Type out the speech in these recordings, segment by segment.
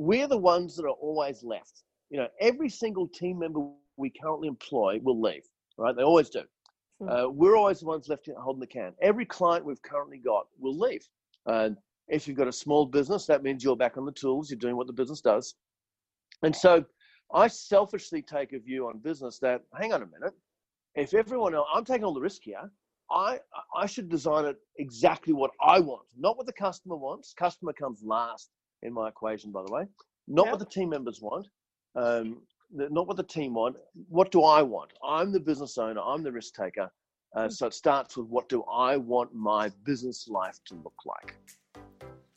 we're the ones that are always left. You know, every single team member we currently employ will leave, right? They always do. Hmm. Uh, we're always the ones left holding the can. Every client we've currently got will leave. Uh, if you've got a small business, that means you're back on the tools, you're doing what the business does. And so I selfishly take a view on business that, hang on a minute, if everyone else, I'm taking all the risk here, I, I should design it exactly what I want, not what the customer wants. Customer comes last in my equation, by the way, not yep. what the team members want, um, not what the team want. What do I want? I'm the business owner, I'm the risk taker. Uh, mm. so it starts with what do I want my business life to look like?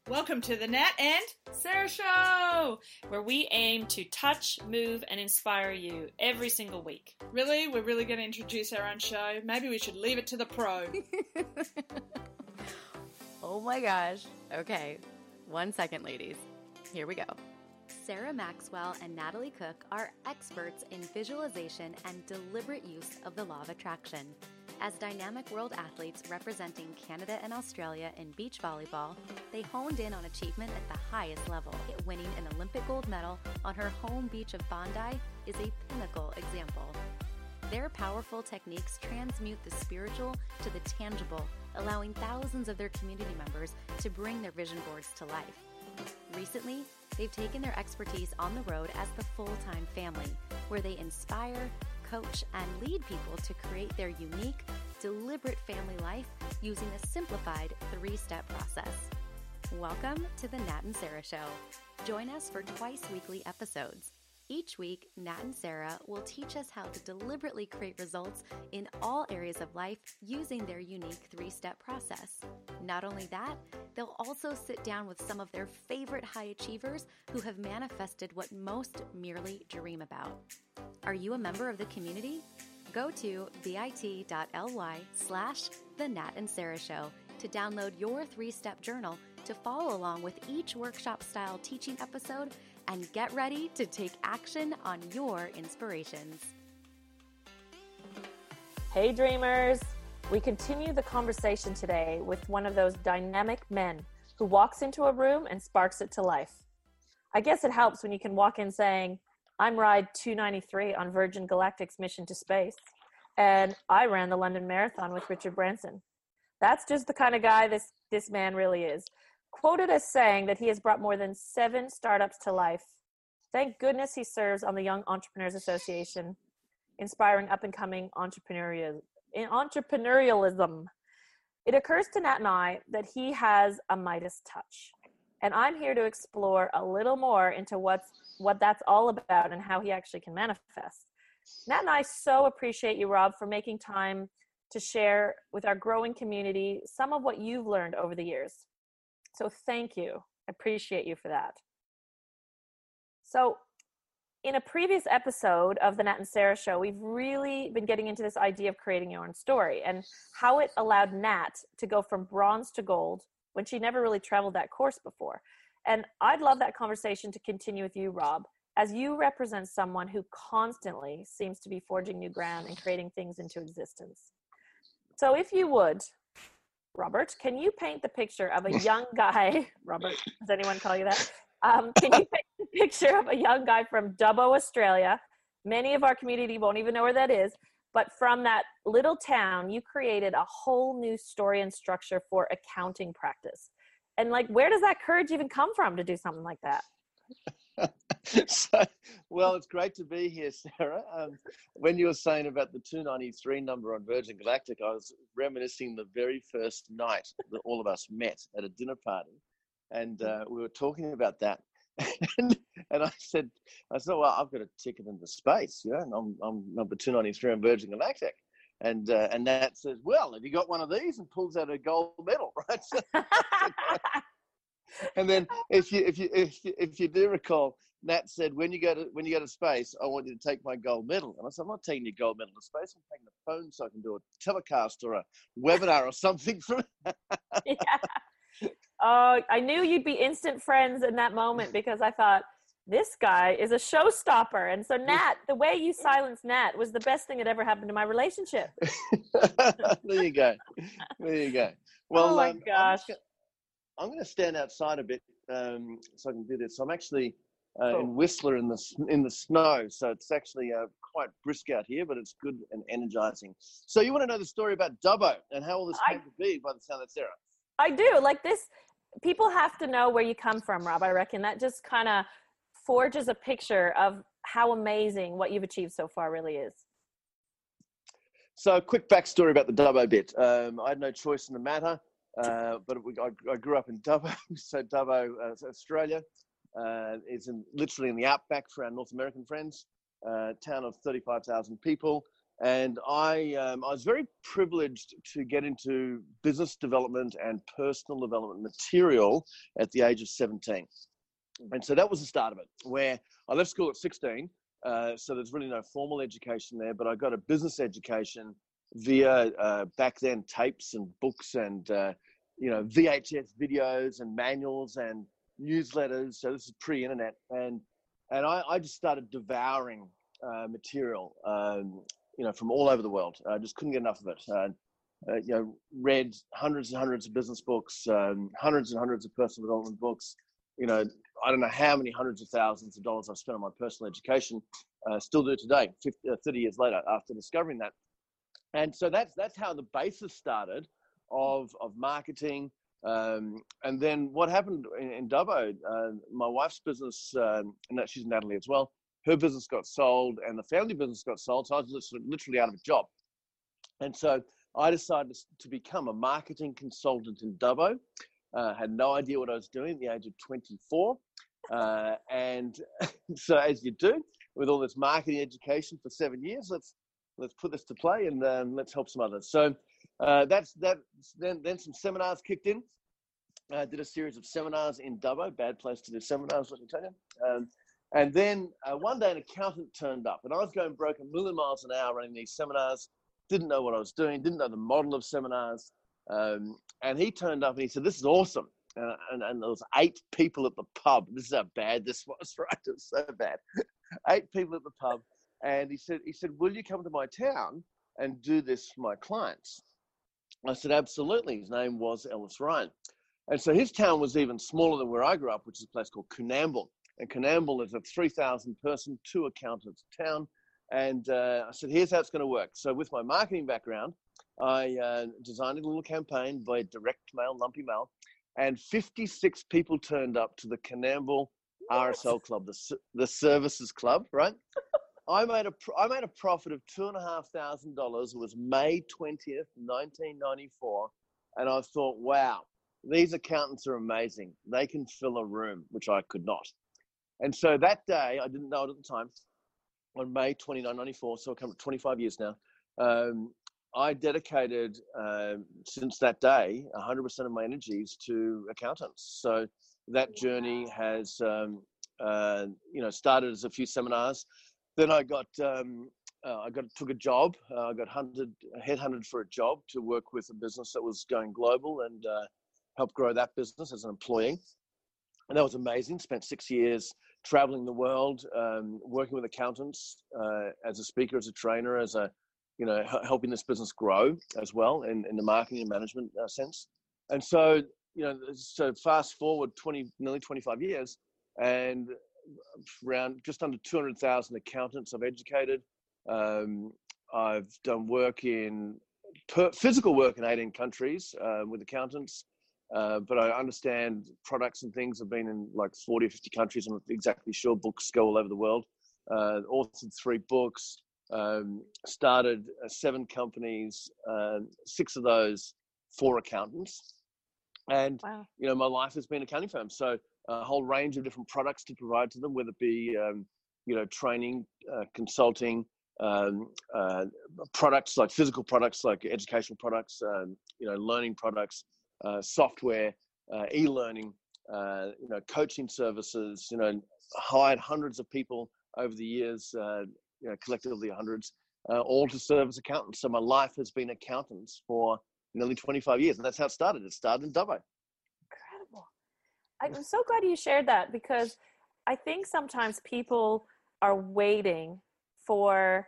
Welcome to the Nat and Sarah Show, where we aim to touch, move, and inspire you every single week. Really? We're really going to introduce our own show? Maybe we should leave it to the pro. oh my gosh. Okay, one second, ladies. Here we go. Sarah Maxwell and Natalie Cook are experts in visualization and deliberate use of the law of attraction. As dynamic world athletes representing Canada and Australia in beach volleyball, they honed in on achievement at the highest level. Winning an Olympic gold medal on her home beach of Bondi is a pinnacle example. Their powerful techniques transmute the spiritual to the tangible, allowing thousands of their community members to bring their vision boards to life. Recently, they've taken their expertise on the road as the full time family, where they inspire, coach, and lead people to create their unique, deliberate family life using a simplified three step process. Welcome to the Nat and Sarah Show. Join us for twice weekly episodes. Each week, Nat and Sarah will teach us how to deliberately create results in all areas of life using their unique three step process. Not only that, they'll also sit down with some of their favorite high achievers who have manifested what most merely dream about. Are you a member of the community? Go to bit.ly slash the Nat and Sarah Show to download your three step journal to follow along with each workshop style teaching episode and get ready to take action on your inspirations. Hey, dreamers! We continue the conversation today with one of those dynamic men who walks into a room and sparks it to life. I guess it helps when you can walk in saying, I'm ride 293 on Virgin Galactic's mission to space, and I ran the London Marathon with Richard Branson. That's just the kind of guy this this man really is. Quoted as saying that he has brought more than seven startups to life. Thank goodness he serves on the Young Entrepreneurs Association, inspiring up and coming entrepreneurial entrepreneurialism. It occurs to Nat and I that he has a Midas touch, and I'm here to explore a little more into what's what that's all about and how he actually can manifest. Nat and I so appreciate you, Rob, for making time to share with our growing community some of what you've learned over the years. So thank you. I appreciate you for that. So, in a previous episode of the Nat and Sarah show, we've really been getting into this idea of creating your own story and how it allowed Nat to go from bronze to gold when she never really traveled that course before. And I'd love that conversation to continue with you, Rob, as you represent someone who constantly seems to be forging new ground and creating things into existence. So, if you would, Robert, can you paint the picture of a young guy? Robert, does anyone call you that? Um, can you paint the picture of a young guy from Dubbo, Australia? Many of our community won't even know where that is. But from that little town, you created a whole new story and structure for accounting practice and like where does that courage even come from to do something like that so, well, it's great to be here, Sarah. Um, when you were saying about the 293 number on Virgin Galactic, I was reminiscing the very first night that all of us met at a dinner party, and uh, we were talking about that. and, and I said, I said, well, I've got a ticket into space, you know, and I'm, I'm number 293 on Virgin Galactic. And uh, and Nat says, "Well, have you got one of these?" and pulls out a gold medal, right? and then if you if you if you, if you do recall, Nat said, "When you go to when you go to space, I want you to take my gold medal." And I said, "I'm not taking your gold medal to space. I'm taking the phone so I can do a telecast or a webinar or something from." yeah. Oh, I knew you'd be instant friends in that moment because I thought this guy is a showstopper. And so Nat, the way you silenced Nat was the best thing that ever happened to my relationship. there you go. There you go. Well, oh my um, gosh. I'm, going to stand outside a bit um, so I can do this. So I'm actually uh, in Whistler in the in the snow. So it's actually uh, quite brisk out here, but it's good and energizing. So you want to know the story about Dubbo and how all this I- came to be by the sound of Sarah. I do. Like this, people have to know where you come from, Rob. I reckon that just kind of forges a picture of how amazing what you've achieved so far really is. So, quick backstory about the Dubbo bit. Um, I had no choice in the matter, uh, but we, I, I grew up in Dubbo, so Dubbo, uh, Australia, uh, is in, literally in the outback for our North American friends. Uh, town of 35,000 people, and I um, I was very privileged to get into business development and personal development material at the age of 17, and so that was the start of it. Where I left school at 16. Uh, so there's really no formal education there, but I got a business education via uh, back then tapes and books and uh, you know VHS videos and manuals and newsletters. So this is pre-internet, and and I, I just started devouring uh, material, um, you know, from all over the world. I just couldn't get enough of it. Uh, uh, you know, read hundreds and hundreds of business books, um, hundreds and hundreds of personal development books. You know, I don't know how many hundreds of thousands of dollars I've spent on my personal education. Uh, still do today, 50, uh, 30 years later, after discovering that. And so that's that's how the basis started of of marketing. Um, and then what happened in, in Dubbo? Uh, my wife's business, um, and she's Natalie as well. Her business got sold, and the family business got sold. So I was literally- literally out of a job. And so I decided to become a marketing consultant in Dubbo. Uh, had no idea what I was doing at the age of 24. Uh, and so, as you do, with all this marketing education for seven years, let's let's put this to play and um, let's help some others. So uh, that's that. Then then some seminars kicked in. I did a series of seminars in Dubbo. Bad place to do seminars, let me tell you. Um, and then uh, one day an accountant turned up, and I was going broke a million miles an hour running these seminars. Didn't know what I was doing. Didn't know the model of seminars. Um, and he turned up and he said, "This is awesome." And, and, and there was eight people at the pub. This is how bad this was, right? It was so bad. eight people at the pub, and he said, "He said, will you come to my town and do this for my clients?" I said, "Absolutely." His name was Ellis Ryan, and so his town was even smaller than where I grew up, which is a place called Coonamble. And Coonamble is a 3,000 person, two accountants town. And uh, I said, here's how it's going to work. So, with my marketing background, I uh, designed a little campaign by direct mail, lumpy mail, and 56 people turned up to the Coonamble RSL club, the, the services club, right? I made a I made a profit of two and a half thousand dollars. It was May twentieth, nineteen ninety four, and I thought, wow, these accountants are amazing. They can fill a room, which I could not. And so that day, I didn't know it at the time. On May 29, 94, so I come to 25 years now. Um, I dedicated um, since that day 100% of my energies to accountants. So that journey has, um, uh, you know, started as a few seminars. Then I got, um, uh, I got took a job. Uh, I got hunted, headhunted for a job to work with a business that was going global and uh, help grow that business as an employee. And that was amazing. Spent six years traveling the world, um, working with accountants uh, as a speaker, as a trainer, as a you know, helping this business grow as well in, in the marketing and management uh, sense. And so, you know, so fast forward 20, nearly 25 years and around just under 200,000 accountants I've educated. Um, I've done work in per, physical work in 18 countries uh, with accountants. Uh, but I understand products and things have been in like 40 or 50 countries. I'm not exactly sure. Books go all over the world. Uh, authored three books, um, started uh, seven companies, uh, six of those for accountants. And, Wow. you know, my life has been accounting firm. So a whole range of different products to provide to them, whether it be, um, you know, training, uh, consulting, um, uh, products like physical products, like educational products, um, you know, learning products, uh, software, uh, e-learning, uh, you know, coaching services, you know, hired hundreds of people over the years, uh, you know, collectively hundreds, all to serve as accountants. So my life has been accountants for nearly 25 years, and that's how it started. It started in Dubbo. I'm so glad you shared that because I think sometimes people are waiting for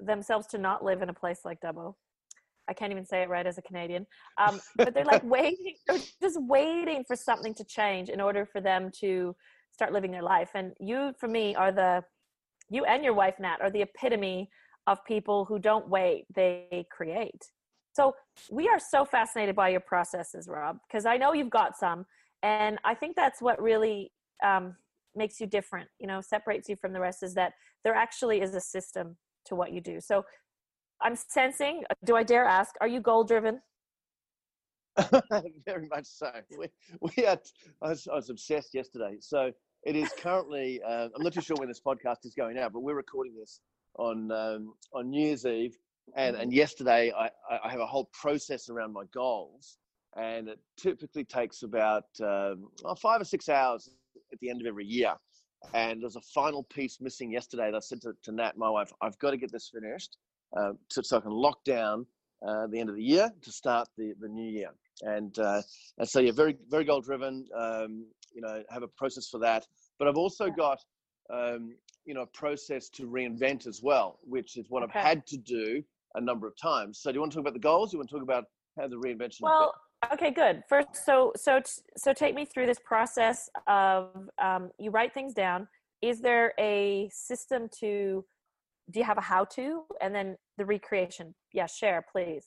themselves to not live in a place like Dubbo. I can't even say it right as a Canadian. Um, but they're like waiting, they're just waiting for something to change in order for them to start living their life. And you, for me, are the you and your wife Nat are the epitome of people who don't wait; they create. So we are so fascinated by your processes, Rob, because I know you've got some, and I think that's what really um, makes you different. You know, separates you from the rest is that there actually is a system to what you do. So I'm sensing. Do I dare ask? Are you goal driven? Very much so. We, we had, I was, I was obsessed yesterday. So it is currently, uh, I'm not too sure when this podcast is going out, but we're recording this on um, on New Year's Eve. And, and yesterday, I, I have a whole process around my goals. And it typically takes about um, oh, five or six hours at the end of every year. And there's a final piece missing yesterday that I said to, to Nat, my wife, I've got to get this finished uh, so I can lock down uh, the end of the year to start the, the new year. And, uh, and so, yeah, very, very goal driven, um, you know, have a process for that. But I've also got, um, you know, a process to reinvent as well, which is what okay. I've had to do a number of times. So do you want to talk about the goals? Do you want to talk about how the reinvention? Well, okay, good. First, so, so, so take me through this process of, um, you write things down. Is there a system to, do you have a how to and then the recreation? Yeah, share, please.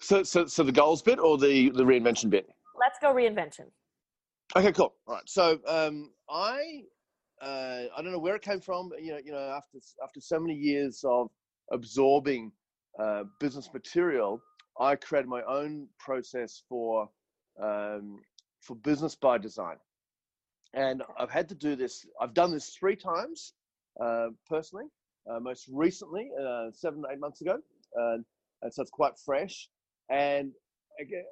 So, so, so the goals bit or the the reinvention bit? Let's go reinvention. Okay, cool. All right. So, um, I uh, I don't know where it came from. But, you know, you know, after after so many years of absorbing uh, business material, I created my own process for um, for business by design, and I've had to do this. I've done this three times uh, personally. Uh, most recently, uh, seven eight months ago, and so it's quite fresh. And again,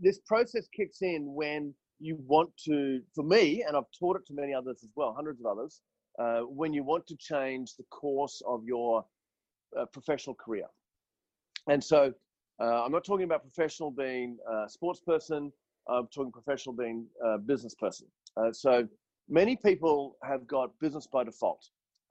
this process kicks in when you want to, for me, and I've taught it to many others as well, hundreds of others, uh, when you want to change the course of your uh, professional career. And so uh, I'm not talking about professional being a sports person, I'm talking professional being a business person. Uh, so many people have got business by default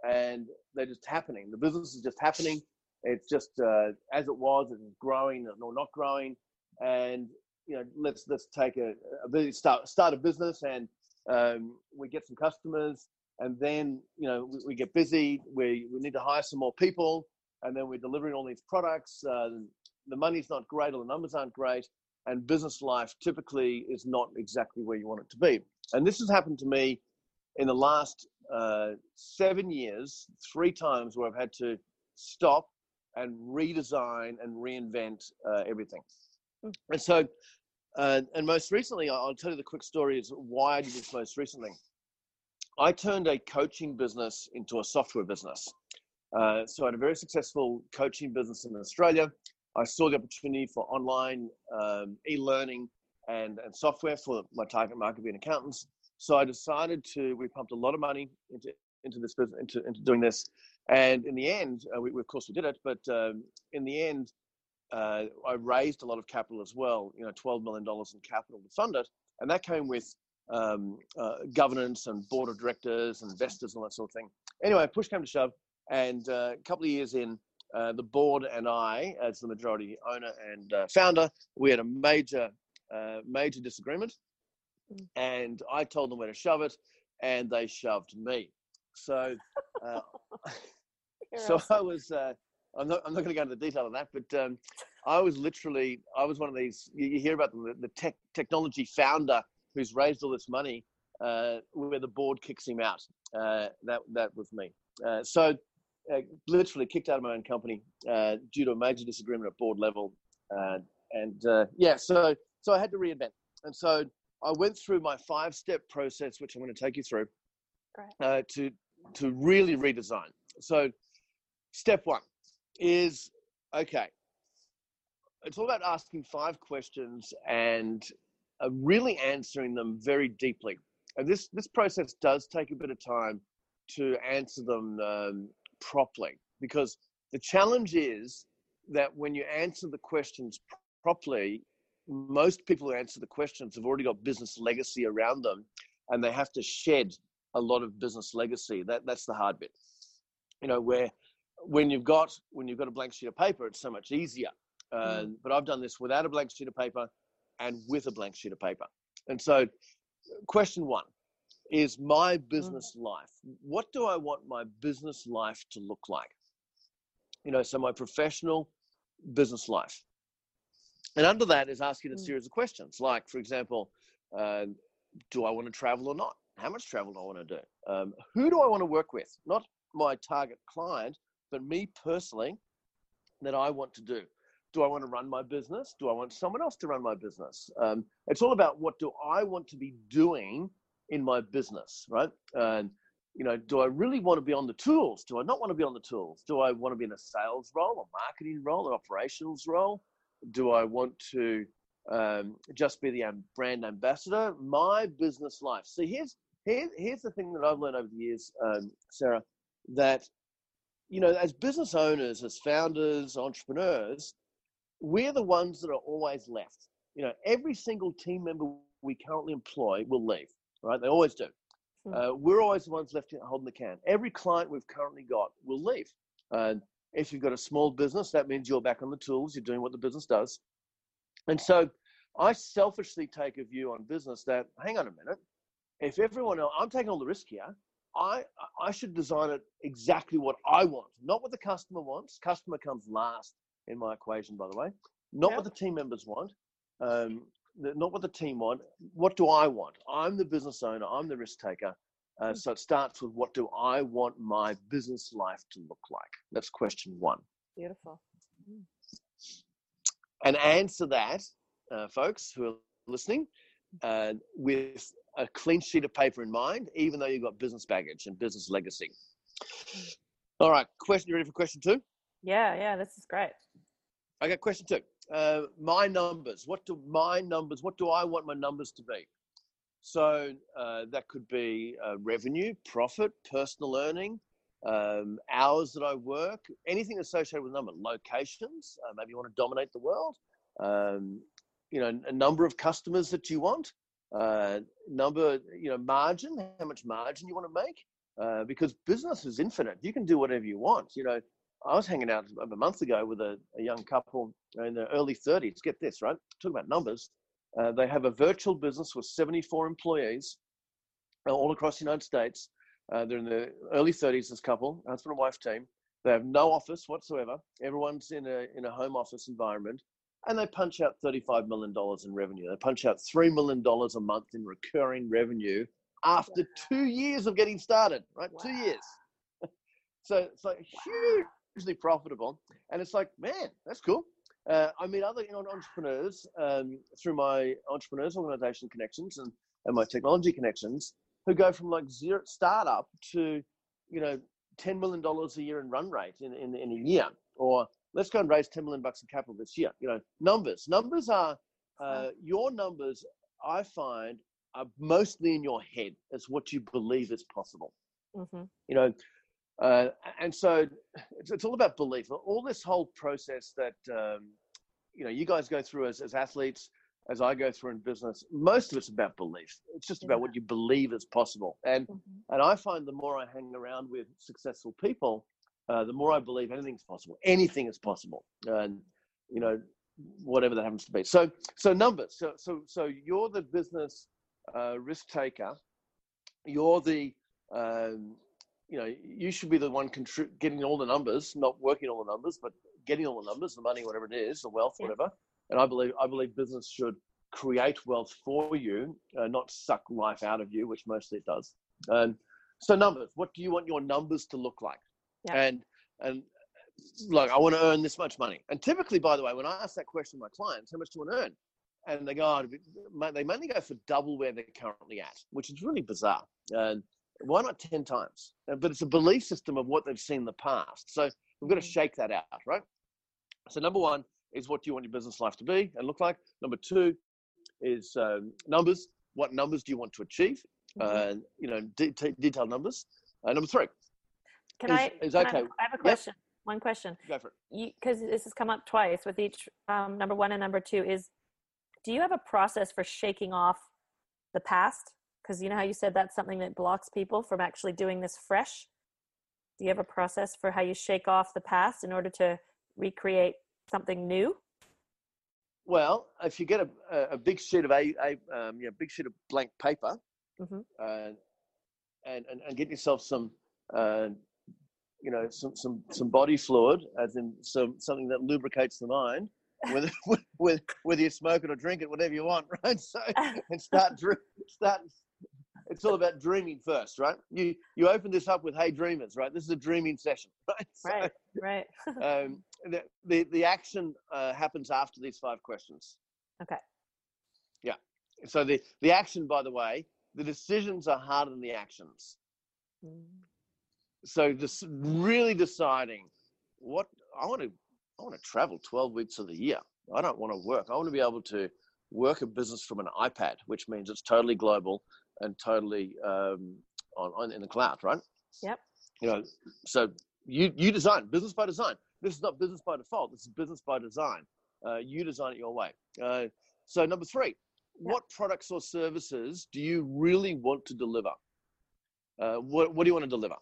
and they're just happening. The business is just happening. It's just uh, as it was, it's growing or not growing. And you know, let's let's take a, a start start a business, and um, we get some customers, and then you know we, we, get busy. We we need to hire some more people, and then we're delivering all these products. Uh, the money's not great, or the numbers aren't great, and business life typically is not exactly where you want it to be. And this has happened to me in the last uh, seven years, three times where I've had to stop and redesign and reinvent uh, everything. Hmm. And so, uh, and most recently, I'll tell you the quick story is why I did this most recently. I turned a coaching business into a software business. Uh, so I had a very successful coaching business in Australia. I saw the opportunity for online um, e-learning and, and software for my target market being accountants. So I decided to, we pumped a lot of money into, into this business, into, into doing this. And in the end, uh, we, of course, we did it. But um, in the end, uh, I raised a lot of capital as well. You know, twelve million dollars in capital to fund it, and that came with um, uh, governance and board of directors, and investors, and that sort of thing. Anyway, push came to shove, and uh, a couple of years in, uh, the board and I, as the majority owner and uh, founder, we had a major, major disagreement, mm. and I told them where to shove it, and they shoved me. So. so I was. Uh, I'm not. I'm not going to go into the detail of that, but um, I was literally. I was one of these. You, you hear about the, the tech technology founder who's raised all this money, uh, where the board kicks him out. Uh, that that was me. Uh, so, uh, literally kicked out of my own company uh, due to a major disagreement at board level, and yeah. So so I had to reinvent, and so I went through my five step process, which I'm going to take you through, to to really redesign. So Step one is okay. It's all about asking five questions and uh, really answering them very deeply. And this this process does take a bit of time to answer them um, properly because the challenge is that when you answer the questions properly, most people who answer the questions have already got business legacy around them, and they have to shed a lot of business legacy. That that's the hard bit. You know where when you've got when you've got a blank sheet of paper, it's so much easier. Uh, mm. But I've done this without a blank sheet of paper and with a blank sheet of paper. And so, question one is my business life. What do I want my business life to look like? You know, so my professional business life. And under that is asking a Mm. series of questions, like, for example, uh, do I want to travel or not? How much travel do I want to do? Um, who do I want to work with? Not my target client, but me personally that I want to do. Do I want to run my business? Do I want someone else to run my business? Um, it's all about what do I want to be doing in my business, right? And you know, do I really want to be on the tools? Do I not want to be on the tools? Do I want to be in a sales role, a marketing role, an operations role? Do I want to um, just be the brand ambassador? My business life. See, here's here, here's the thing that I've learned over the years, um, Sarah, that you know, as business owners, as founders, entrepreneurs, we're the ones that are always left. You know, every single team member we currently employ will leave, right? They always do. Hmm. Uh, we're always the ones left holding the can. Every client we've currently got will leave. Uh, if you've got a small business, that means you're back on the tools, you're doing what the business does. And so I selfishly take a view on business that, hang on a minute, if everyone else, I'm taking all the risk here, I, I should design it exactly what I want, not what the customer wants. Customer comes last in my equation, by the way. Not Yep. what the team members want, um, not what the team want. What do I want? I'm the business owner. I'm the risk taker. Uh, so it starts with what do I want my business life to look like? That's question one. Beautiful. And answer that, uh, folks who are listening, uh, with a clean sheet of paper in mind, even though you've got business baggage and business legacy. All right, question. You ready for question two? Yeah, yeah, this is great. I got question two. Uh, my numbers. What do my numbers? What do I want my numbers to be? So uh, that could be uh, revenue, profit, personal earning, um, hours that I work, anything associated with number, locations. Uh, maybe you want to dominate the world. Um, you know, a number of customers that you want. Uh, number, you know, margin. How much margin you want to make? Uh, because business is infinite. You can do whatever you want. You know, I was hanging out a month ago with a, a young couple in their early 30s. Get this, right? Talk about numbers. Uh, they have a virtual business with 74 employees uh, all across the United States. Uh, they're in their early 30s, this couple, husband and wife team. They have no office whatsoever. Everyone's in a, in a home office environment. And they punch out $35 million in revenue. They punch out $3 million a month in recurring revenue after two years of getting started, right? Two years. so it's like hugely profitable. And it's like, man, that's cool. Uh, I meet other you know, entrepreneurs um, through my entrepreneurs organization connections and, and my technology connections who go from like zero startup to, you know, $10 million a year in run rate in, in, in a year. Or let's go and raise 10 million bucks in capital this year. You know, numbers. Numbers are, uh, your numbers, I find, are mostly in your head. It's what you believe is possible hmm you know uh, and so it's, it's all about belief. All this whole process that um, you know you guys go through as, as athletes as i go through in business most of it's about belief. It's just about what you believe is possible. And hmm and i find the more i hang around with successful people uh, the more i believe anything's possible. Anything is possible. And you know whatever that happens to be. So so numbers. So so so you're the business uh, risk taker. You're the um, you know, you should be the one contri- getting all the numbers, not working all the numbers, but getting all the numbers, the money, whatever it is, the wealth, Yeah. whatever. And I believe, I believe business should create wealth for you, uh, not suck life out of you, which mostly it does. Um, so numbers, what do you want your numbers to look like? Yeah. And and like, I want to earn this much money. And typically, by the way, when I ask that question to my clients, how much do you want to earn? And they go, oh, it'd be- ma- they mainly go for double where they're currently at, which is really bizarre. And why not 10 times? Uh, But it's a belief system of what they've seen in the past. So we've got to Mhm. shake that out, right? So number one is what do you want your business life to be and look like? Number two is um, numbers. What numbers do you want to achieve? Mhm. Uh, you know, de- de- detailed numbers. Uh, number three, Can is- I? is can I- okay. I have a question. One question. go for it. because this has come up twice with each um, number one and number two is do you have a process for shaking off the past because you know how you said that's something that blocks people from actually doing this fresh do you have a process for how you shake off the past in order to recreate something new Well, if you get a, a, big sheet of a, a um, you know, big sheet of blank paper, Mhm. uh, and, and, and get yourself some, uh, you know, some, some, some body fluid, as in some, something that lubricates the mind, whether, whether, whether you smoke it or drink it, whatever you want, right? So, and start, start, it's all about dreaming first, right? You you open this up with "Hey dreamers," right? This is a dreaming session, right? So, right, right. um, the, the the action uh, happens after these five questions. Okay. Yeah. So the the action, by the way, the decisions are harder than the actions. Mm. So just really deciding what I want to I want to travel 12 weeks of the year. I don't want to work. I want to be able to work a business from an iPad, which means it's totally global and totally um, on, on in the cloud, right? Yep. You know, so you you design business by design. This is not business by default. This is business by design. Uh, you design it your way. Uh, so number three, yep. what products or services do you really want to deliver? Uh, what what do you want to deliver?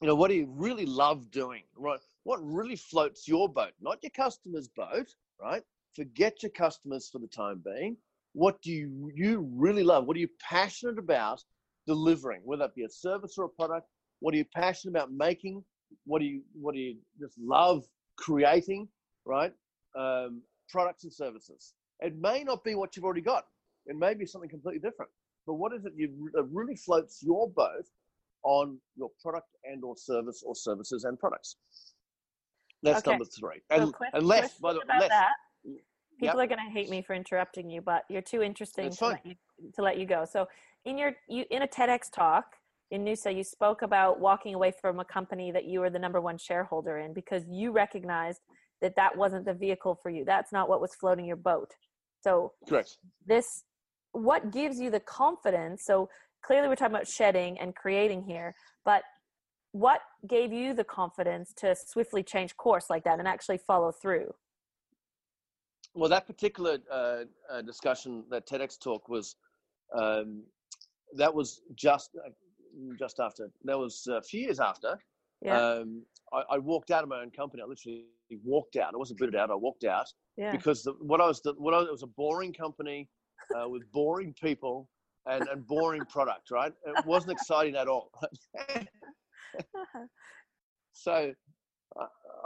You know, what do you really love doing? Right? What really floats your boat, not your customer's boat, right? Forget your customers for the time being what do you, you really love? What are you passionate about delivering, whether it be a service or a product? What are you passionate about making? What do you what do you just love creating? Right, um, products and services. It may not be what you've already got. It may be something completely different. But what is it you that really floats your boat on your product and or service or services and products? That's okay. number three. And, so and less, by the way, that people yep. are going to hate me for interrupting you, but you're too interesting to let, you, to let you go. So in your you in a TEDx talk in Noosa, you spoke about walking away from a company that you were the number one shareholder in because you recognized that that wasn't the vehicle for you. That's not what was floating your boat. So correct. This what gives you the confidence? So clearly we're talking about shedding and creating here, but what gave you the confidence to swiftly change course like that and actually follow through? Well, that particular uh, uh, discussion, that TEDx talk was, um, that was just uh, just after. That was a few years after. Yeah. Um, I, I, walked out of my own company. I literally walked out. I wasn't booted out. I walked out yeah. because the, what I was, the, what I, it was a boring company uh, with boring people and, and boring product. Right? It wasn't exciting at all. so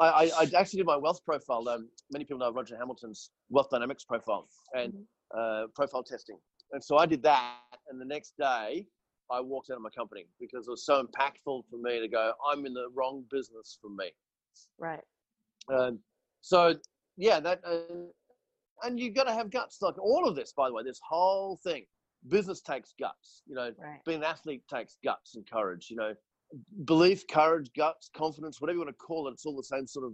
I, I, actually did my wealth profile. Um, many people know Roger Hamilton's wealth dynamics profile and mm-hmm. uh, profile testing. And so I did that. And the next day, I walked out of my company because it was so impactful for me to go, I'm in the wrong business for me. Right. Um, so, yeah, that, uh, and you've got to have guts. Like all of this, by the way, this whole thing, business takes guts. You know, right. being an athlete takes guts and courage. You know, belief, courage, guts, confidence, whatever you want to call it, it's all the same sort of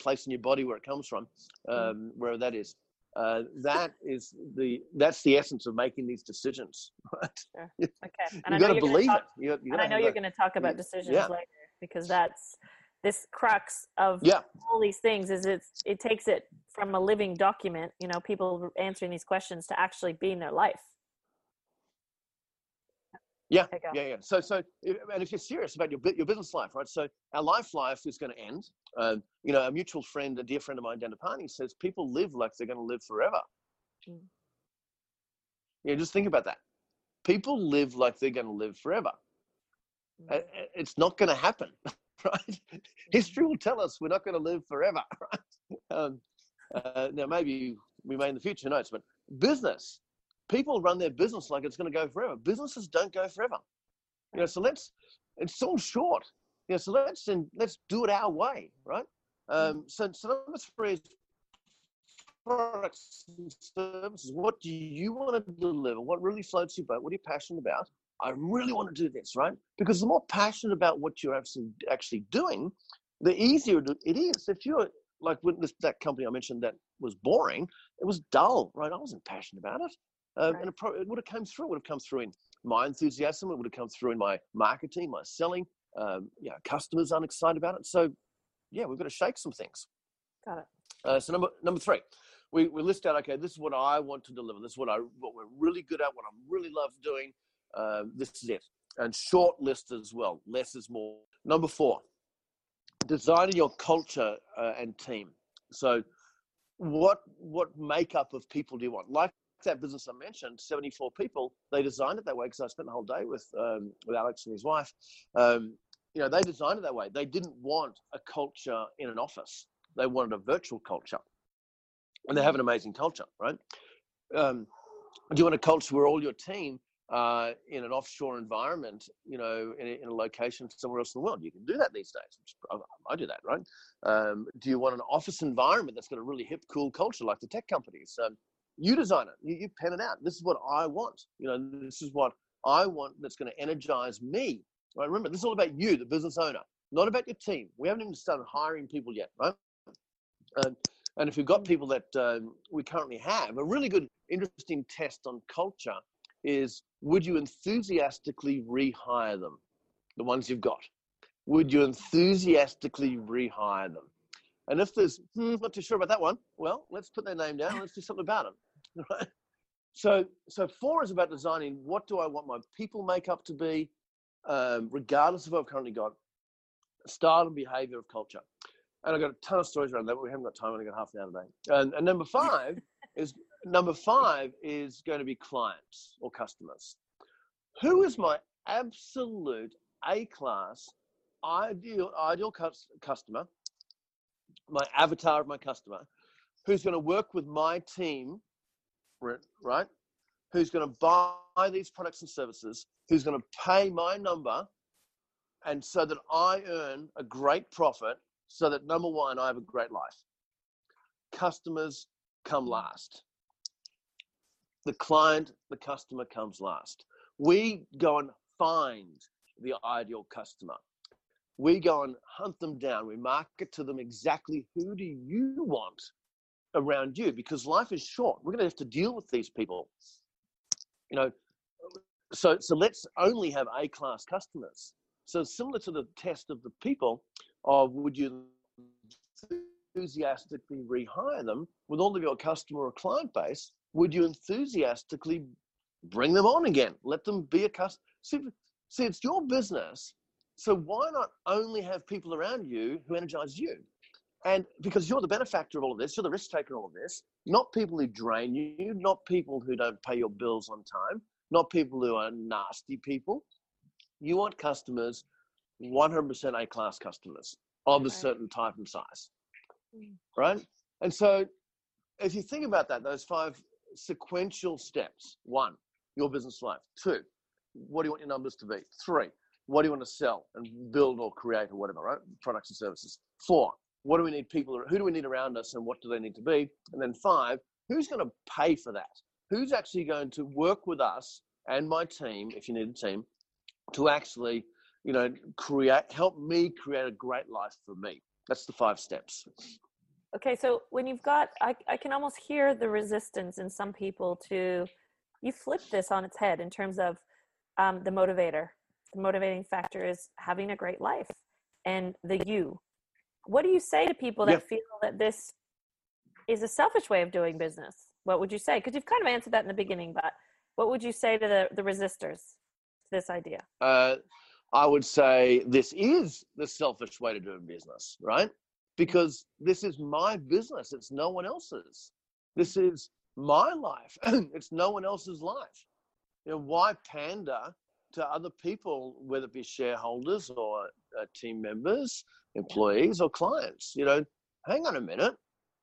place in your body where it comes from, mm. um, wherever that is. Uh, that is the that's the essence of making these decisions. Right? Sure. Okay. And You've got to believe talk, it. You, you and I know you're going to talk about decisions yeah. later because that's this crux of yeah. all these things. Is it it takes it from a living document, you know, people answering these questions to actually being their life. Yeah, yeah, yeah. So, so, and if you're serious about your your business life, right? So, our life life is going to end. Um, you know, a mutual friend, a dear friend of mine, Dan Depani, says people live like they're going to live forever. Mm. Yeah, just think about that. People live like they're going to live forever. Mm. It's not going to happen, right? Mm. History will tell us we're not going to live forever, right? Um, uh, now, maybe we may in the future, knows? But business people run their business like it's going to go forever. Businesses don't go forever. You know, so let's it's all short. You know, so let's and let's do it our way, right? Um, so, so number three is products and services. What do you want to deliver? What really floats your boat? What are you passionate about? I really want to do this, right? Because the more passionate about what you're actually actually doing, the easier it is. If you're like with this, that company I mentioned that was boring, it was dull, right? I wasn't passionate about it. Um, right. And it, pro- it would have come through. It would have come through in my enthusiasm. It would have come through in my marketing, my selling. Um, yeah, customers aren't excited about it. So, yeah, we've got to shake some things. Got it. Uh, so number number three, we, we list out. Okay, this is what I want to deliver. This is what I what we're really good at. What I really love doing. Uh, this is it. And short list as well. Less is more. Number four, designing your culture uh, and team. So, what what makeup of people do you want? Like that business I mentioned, 74 people, they designed it that way because I spent the whole day with um, with Alex and his wife. Um, you know, they designed it that way. They didn't want a culture in an office. They wanted a virtual culture, and they have an amazing culture, right? Um, do you want a culture where all your team uh, in an offshore environment, you know, in a, in a, location somewhere else in the world. You can do that these days. I, I do that, right? Um, do you want an office environment that's got a really hip, cool culture like the tech companies? Um, you design it. You, you pen it out. This is what I want. You know, this is what I want that's going to energize me. Right? Remember, this is all about you, the business owner, not about your team. We haven't even started hiring people yet, right? Um, and if you've got people that um, we currently have, a really good, interesting test on culture is would you enthusiastically rehire them, the ones you've got? Would you enthusiastically rehire them? And if there's, hmm, not too sure about that one, well, let's put their name down. Let's do something about it. Right? So, so four is about designing what do I want my people makeup to be, um, regardless of what I've currently got, style and behavior of culture. And I've got a ton of stories around that, but we haven't got time. I've only got half an hour today. And, and number five is number five is going to be clients or customers. Who is my absolute A class ideal ideal customer, my avatar of my customer, who's going to work with my team, right? Who's going to buy these products and services, who's going to pay my number, and so that I earn a great profit, so that number one, I have a great life. Customers come last the client, the customer comes last. We go and find the ideal customer. We go and hunt them down. We market to them exactly who do you want around you because life is short. We're going to have to deal with these people. You know, so so let's only have A class customers. So similar to the test of the people of would you enthusiastically rehire them with all of your customer or client base would you enthusiastically bring them on again? Let them be a customer. See, see, it's your business. So why not only have people around you who energize you? And because you're the benefactor of all of this, you're the risk taker of all of this, not people who drain you, not people who don't pay your bills on time, not people who are nasty people. You want customers, 100% A class customers of a certain type and size. Mm. Right? And so if you think about that, those five sequential steps. One, your business life. Two, what do you want your numbers to be? Three, what do you want to sell and build or create or whatever, right? Products and services. Four, what do we need people, who do we need around us and what do they need to be? And then five, who's going to pay for that? Who's actually going to work with us and my team, if you need a team, to actually, you know, create, help me create a great life for me? That's the five steps. Okay, so when you've got, I, I can almost hear the resistance in some people to, you flip this on its head in terms of um, the motivator. The motivating factor is having a great life and the you. What do you say to people that yeah. feel that this is a selfish way of doing business? What would you say? Because you've kind of answered that in the beginning, but what would you say to the, the resistors to this idea? Uh, I would say this is the selfish way to do business, right? because this is my business. It's no one else's. This is my life. it's no one else's life. You know, why pander to other people, whether it be shareholders or uh, team members, employees or clients? You know, hang on a minute.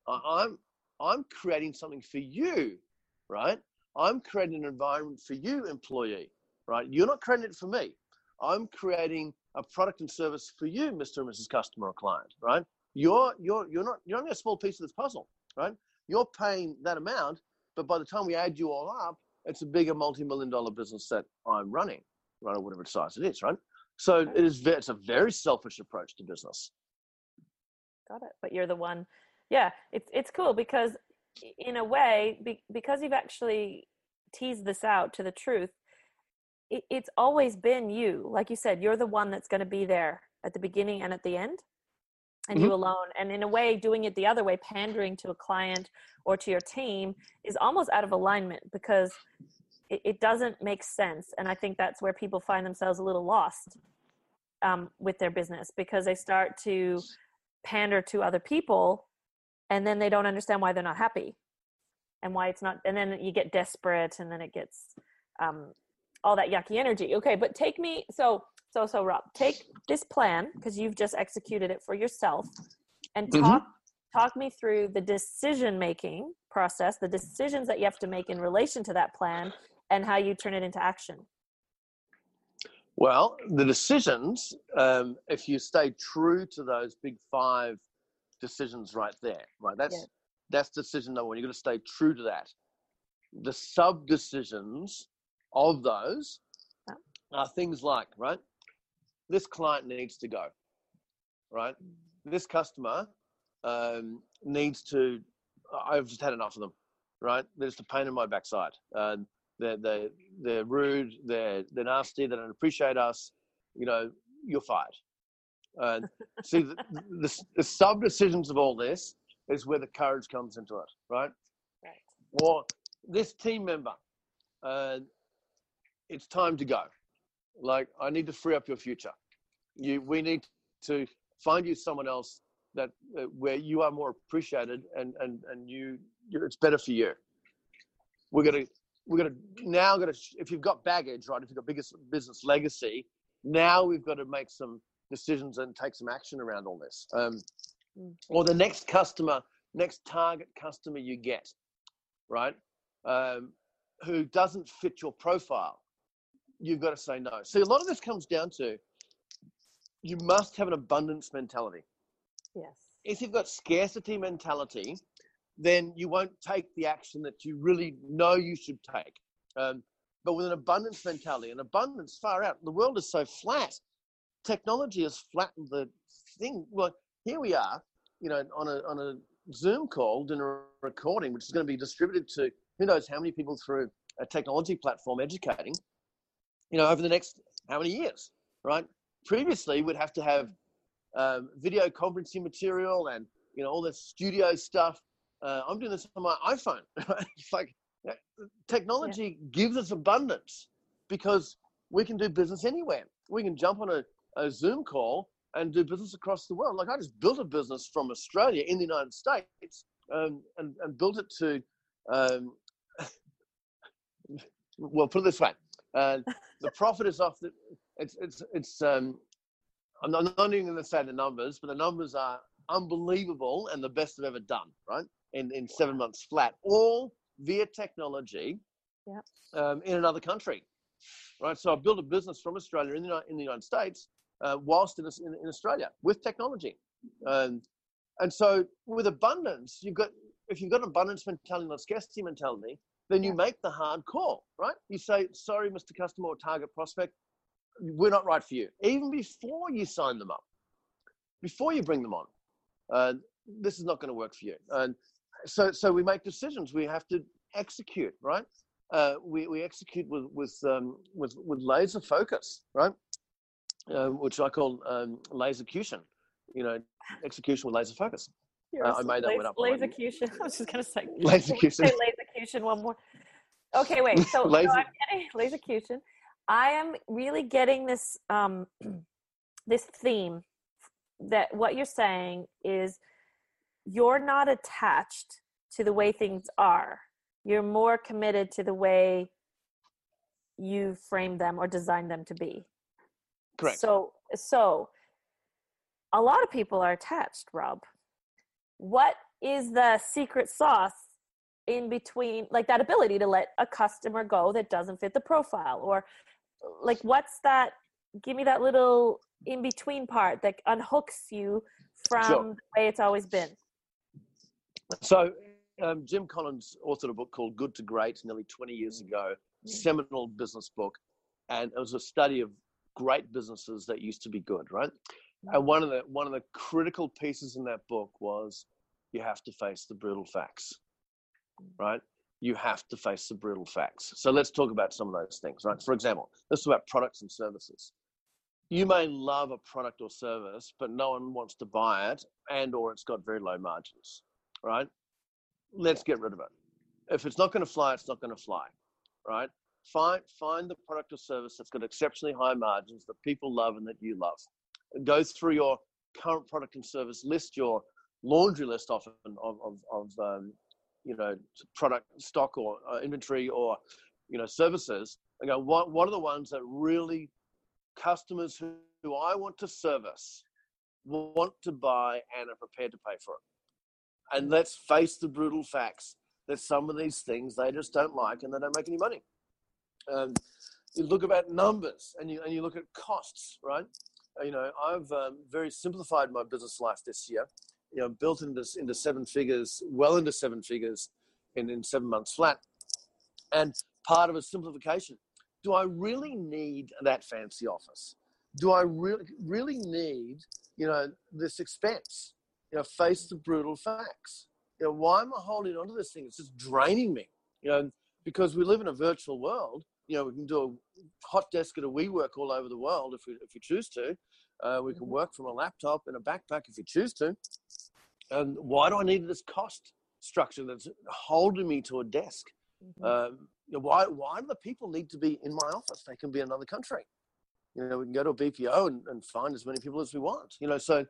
I, I'm I'm creating something for you, right? I'm creating an environment for you, employee, right? You're not creating it for me. I'm creating a product and service for you, Mr. and Mrs. Customer or client, right? You're you're you're not you're only a small piece of this puzzle, right? You're paying that amount, but by the time we add you all up, it's a bigger multi-million dollar business that I'm running, right, or whatever size it is, right? So it is it's a very selfish approach to business. Got it. But you're the one. Yeah, it's it's cool because in a way, be, because you've actually teased this out to the truth, it, it's always been you. Like you said, you're the one that's going to be there at the beginning and at the end and mm-hmm. you alone and in a way doing it the other way pandering to a client or to your team is almost out of alignment because it, it doesn't make sense and i think that's where people find themselves a little lost um, with their business because they start to pander to other people and then they don't understand why they're not happy and why it's not and then you get desperate and then it gets um, all that yucky energy okay but take me so so so rob take this plan because you've just executed it for yourself and Mhm. talk talk me through the decision making process the decisions that you have to make in relation to that plan and how you turn it into action Well, the decisions, um, if you stay true to those big five decisions right there, right? That's Yeah. that's decision number one. You've got to stay true to that. The sub decisions of those are things like, right? This client needs to go, right? This customer um, needs to. I've just had enough of them, right? They're just a pain in my backside. Um, they're, they're, they're rude, they're, they're nasty, they don't appreciate us, you know, you're fired. And see, the, the, the sub decisions of all this is where the courage comes into it, right? right Or this team member, uh, it's time to go. Like, I need to free up your future. You, we need to find you someone else that uh, where you are more appreciated and and and you, you it's better for you. We're gonna we're gonna now gonna if you've got baggage, right? If you've got biggest business legacy, now we've got to make some decisions and take some action around all this. Um, Mm. or the next customer, next target customer you get, right? Um, who doesn't fit your profile, you've got to say no. See, a lot of this comes down to you must have an abundance mentality yes if you've got scarcity mentality, then you won't take the action that you really know you should take. Um, but with an abundance mentality, an abundance far out, the world is so flat. Technology has flattened the thing. Well, here we are, you know, on a on a Zoom call doing a recording, which is going to be distributed to who knows how many people through a technology platform educating, you know, over the next how many years, right? Previously, we'd have to have um, video conferencing material and you know all the studio stuff. Uh, I'm doing this on my iPhone. it's like yeah, technology gives us abundance because we can do business anywhere. We can jump on a, a Zoom call and do business across the world. Like I just built a business from Australia in the United States um, and, and built it to, um, well, put it this way. Uh, the profit is off the, it's, it's, it's, um, I'm not even going to say the numbers, but the numbers are unbelievable and the best I've ever done, right? In, in seven months flat, all via technology Yep. um, in another country, right? So I built a business from Australia in the, in the United States uh, whilst in, in, in Australia with technology. Um, and so with abundance, you've got, if you've got an abundance mentality, not scarcity mentality, then you make the hard call, right? You say, sorry, Mr. Customer or target prospect, we're not right for you. Even before you sign them up, before you bring them on, uh, this is not going to work for you. And so, so we make decisions. We have to execute, right? Uh, we, we execute with with, um, with with laser focus, right? Uh, which I call um, lasercution. You know, execution with laser focus. Uh, I made that one up. Lasercution. I was just gonna say Lasercution. Say lasercution one more. Okay, wait. So, so Laser- I'm getting lasercution. I am really getting this um this theme that what you're saying is you're not attached to the way things are. You're more committed to the way you frame them or design them to be. Correct. So so a lot of people are attached, Rob. What is the secret sauce in between like that ability to let a customer go that doesn't fit the profile or like what's that give me that little in between part that unhooks you from Sure. the way it's always been. So, um, Jim Collins authored a book called Good to Great nearly 20 years ago, seminal business book. And it was a study of great businesses that used to be good, right? And one of the one of the critical pieces in that book was you have to face the brutal facts, right? You have to face the brutal facts. So let's talk about some of those things, right? For example, let's talk about products and services. You may love a product or service, but no one wants to buy it, and or it's got very low margins, right? Let's get rid of it. If it's not going to fly, it's not going to fly, right? Find find the product or service that's got exceptionally high margins that people love and that you love go through your current product and service list, your laundry list often of, of, of um, you know, product stock or uh, inventory or, you know, services and go, what, what are the ones that really customers who, who I want to service want to buy and are prepared to pay for it? And let's face the brutal facts that some of these things they just don't like and they don't make any money. Um, you look about numbers and you, and you look at costs, right? Uh, you know, I've um, very simplified my business life this year. You know, built into into seven figures, well into seven figures, in in seven months flat. And part of a simplification. Do I really need that fancy office? Do I really really need you know this expense? You know, face the brutal facts. You know, why am I holding on to this thing? It's just draining me. You know, because we live in a virtual world you know, we can do a hot desk at a WeWork all over the world if we, if we choose to. Uh, we can mm-hmm. work from a laptop in a backpack if we choose to. And why do I need this cost structure that's holding me to a desk? Mm-hmm. Um, you know, why, why do the people need to be in my office? They can be in another country. You know, we can go to a BPO and, and find as many people as we want. You know, so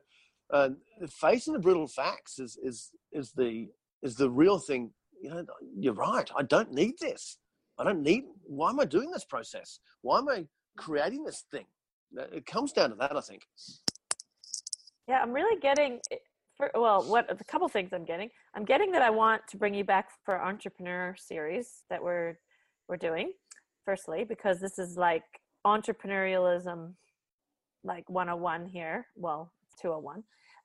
uh, facing the brutal facts is, is, is, the, is the real thing. You know, you're right. I don't need this. I don't need, why am I doing this process? Why am I creating this thing? It comes down to that, I think. Yeah, I'm really getting, eh, for, well, what a couple things I'm getting. I'm getting that I want to bring you back for entrepreneur series that we're we're doing. Firstly, because this is like entrepreneurialism, like 101 here. Well, 201,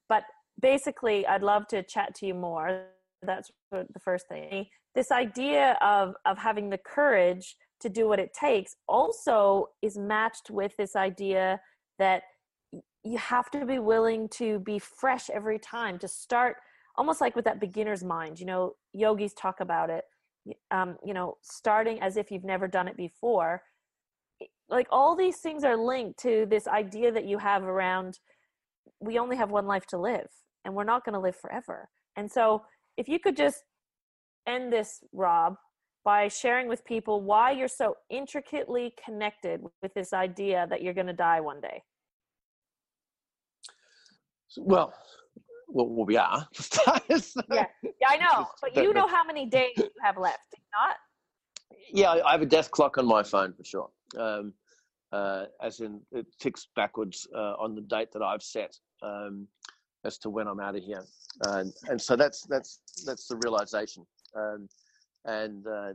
but basically, I'd love to chat to you more. That's the first thing. This idea of of having the courage to do what it takes also is matched with this idea that you have to be willing to be fresh every time to start almost like with that beginner's mind. You know yogis talk about it um, you know starting as if you've never done it before. Like all these things are linked to this idea that you have around we only have one life to live and we're not going to live forever and so if you could just end this, Rob, by sharing with people why you're so intricately connected with this idea that you're going to die one day. Well, well, we are. yeah, yeah, I know, but you know how many days you have left, do not? Yeah, I have a death clock on my phone for sure. Um, uh, as in, it ticks backwards uh, on the date that I've set um, as to when I'm out of here, and and so that's that's that's the realization. Um, and uh,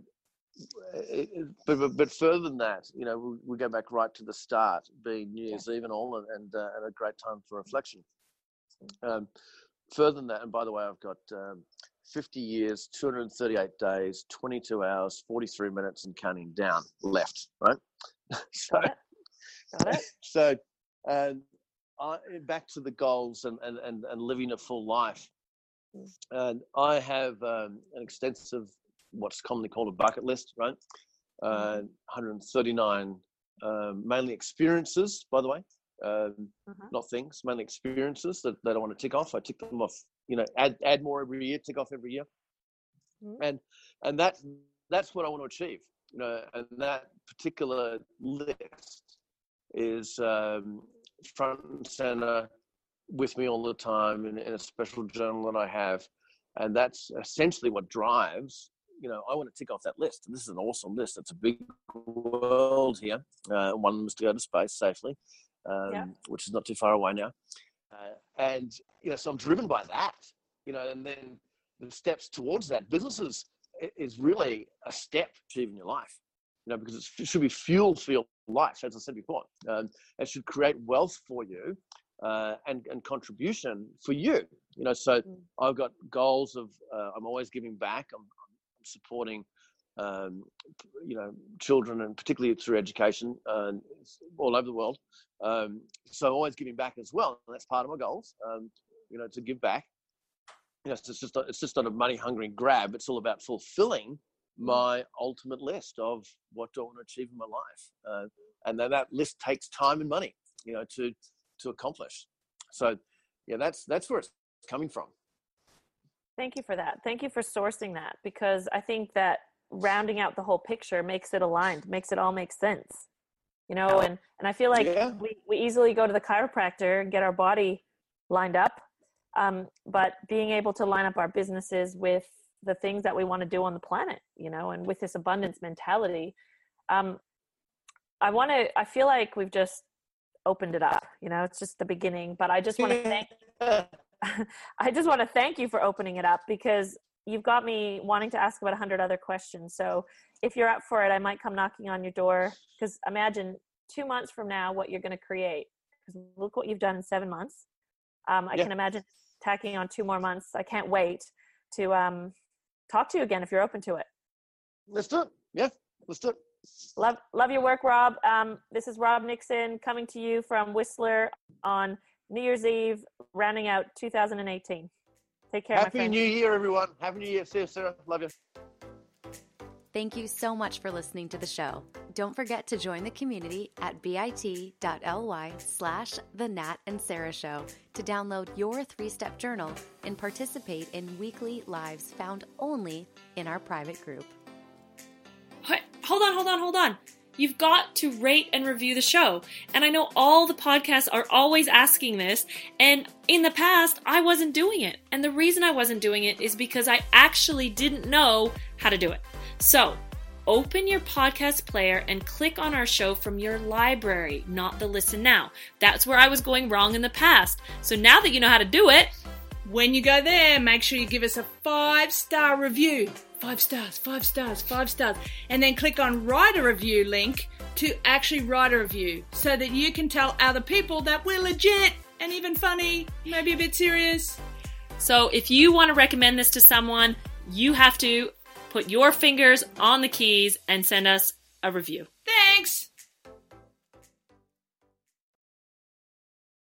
it, but, but, but further than that, you know, we, we, go back right to the start, being New Year's Eve and all, and and, uh, and a great time for reflection. Um, further than that, and by the way, I've got um, 50 years, 238 days, 22 hours, 43 minutes, and counting down left. Right. so, got it. Got it. so, um, I, back to the goals and, and, and, and living a full life. And I have um, an extensive, what's commonly called a bucket list, right? Uh, 139 um, mainly experiences, by the way, um, uh-huh. not things, mainly experiences that, that I want to tick off. I tick them off, you know, add add more every year, tick off every year, mm-hmm. and and that's that's what I want to achieve. You know, and that particular list is um, front and center with me all the time in, in a special journal that I have. And that's essentially what drives you know, I want to tick off that list. This is an awesome list. It's a big world here. Uh, one of them is to go to space safely, um, yeah. which is not too far away now. Uh, and, you know, so I'm driven by that, you know, and then the steps towards that. Businesses is really a step to achieving your life, you know, because it should be fuel for your life, as I said before. Um, it should create wealth for you uh, and, and contribution for you. You know, so mm. I've got goals of uh, I'm always giving back. I'm, I'm supporting, um, you know, children and particularly through education uh, all over the world. Um, so always giving back as well. And that's part of my goals. Um, you know, to give back. You know, it's just it's just not a money hungry grab. It's all about fulfilling. My ultimate list of what do I want to achieve in my life, uh, and then that list takes time and money. You know, to to accomplish. So, yeah, that's that's where it's coming from. Thank you for that. Thank you for sourcing that because I think that rounding out the whole picture makes it aligned, makes it all make sense. You know, and and I feel like yeah. we we easily go to the chiropractor and get our body lined up, um, but being able to line up our businesses with the things that we want to do on the planet, you know, and with this abundance mentality. Um, I want to, I feel like we've just opened it up, you know, it's just the beginning, but I just want to thank, I just want to thank you for opening it up because you've got me wanting to ask about a hundred other questions. So if you're up for it, I might come knocking on your door because imagine two months from now what you're going to create. Because look what you've done in seven months. Um, I yeah. can imagine tacking on two more months. I can't wait to um, talk to you again if you're open to it. Let's do it. Yeah, let's do it. Love, love your work, Rob. Um, this is Rob Nixon coming to you from Whistler on New Year's Eve, rounding out 2018. Take care. Happy New Year, everyone. Happy New Year. See you, Sarah. Love you. Thank you so much for listening to the show. Don't forget to join the community at bit.ly slash the Nat and Sarah Show to download your three-step journal and participate in weekly lives found only in our private group. Hold on, hold on, hold on. You've got to rate and review the show. And I know all the podcasts are always asking this. And in the past, I wasn't doing it. And the reason I wasn't doing it is because I actually didn't know how to do it. So, open your podcast player and click on our show from your library, not the listen now. That's where I was going wrong in the past. So now that you know how to do it, when you go there, make sure you give us a five star review. Five stars, five stars, five stars. And then click on write a review link to actually write a review so that you can tell other people that we're legit and even funny, maybe a bit serious. So if you want to recommend this to someone, you have to put your fingers on the keys and send us a review. Thanks!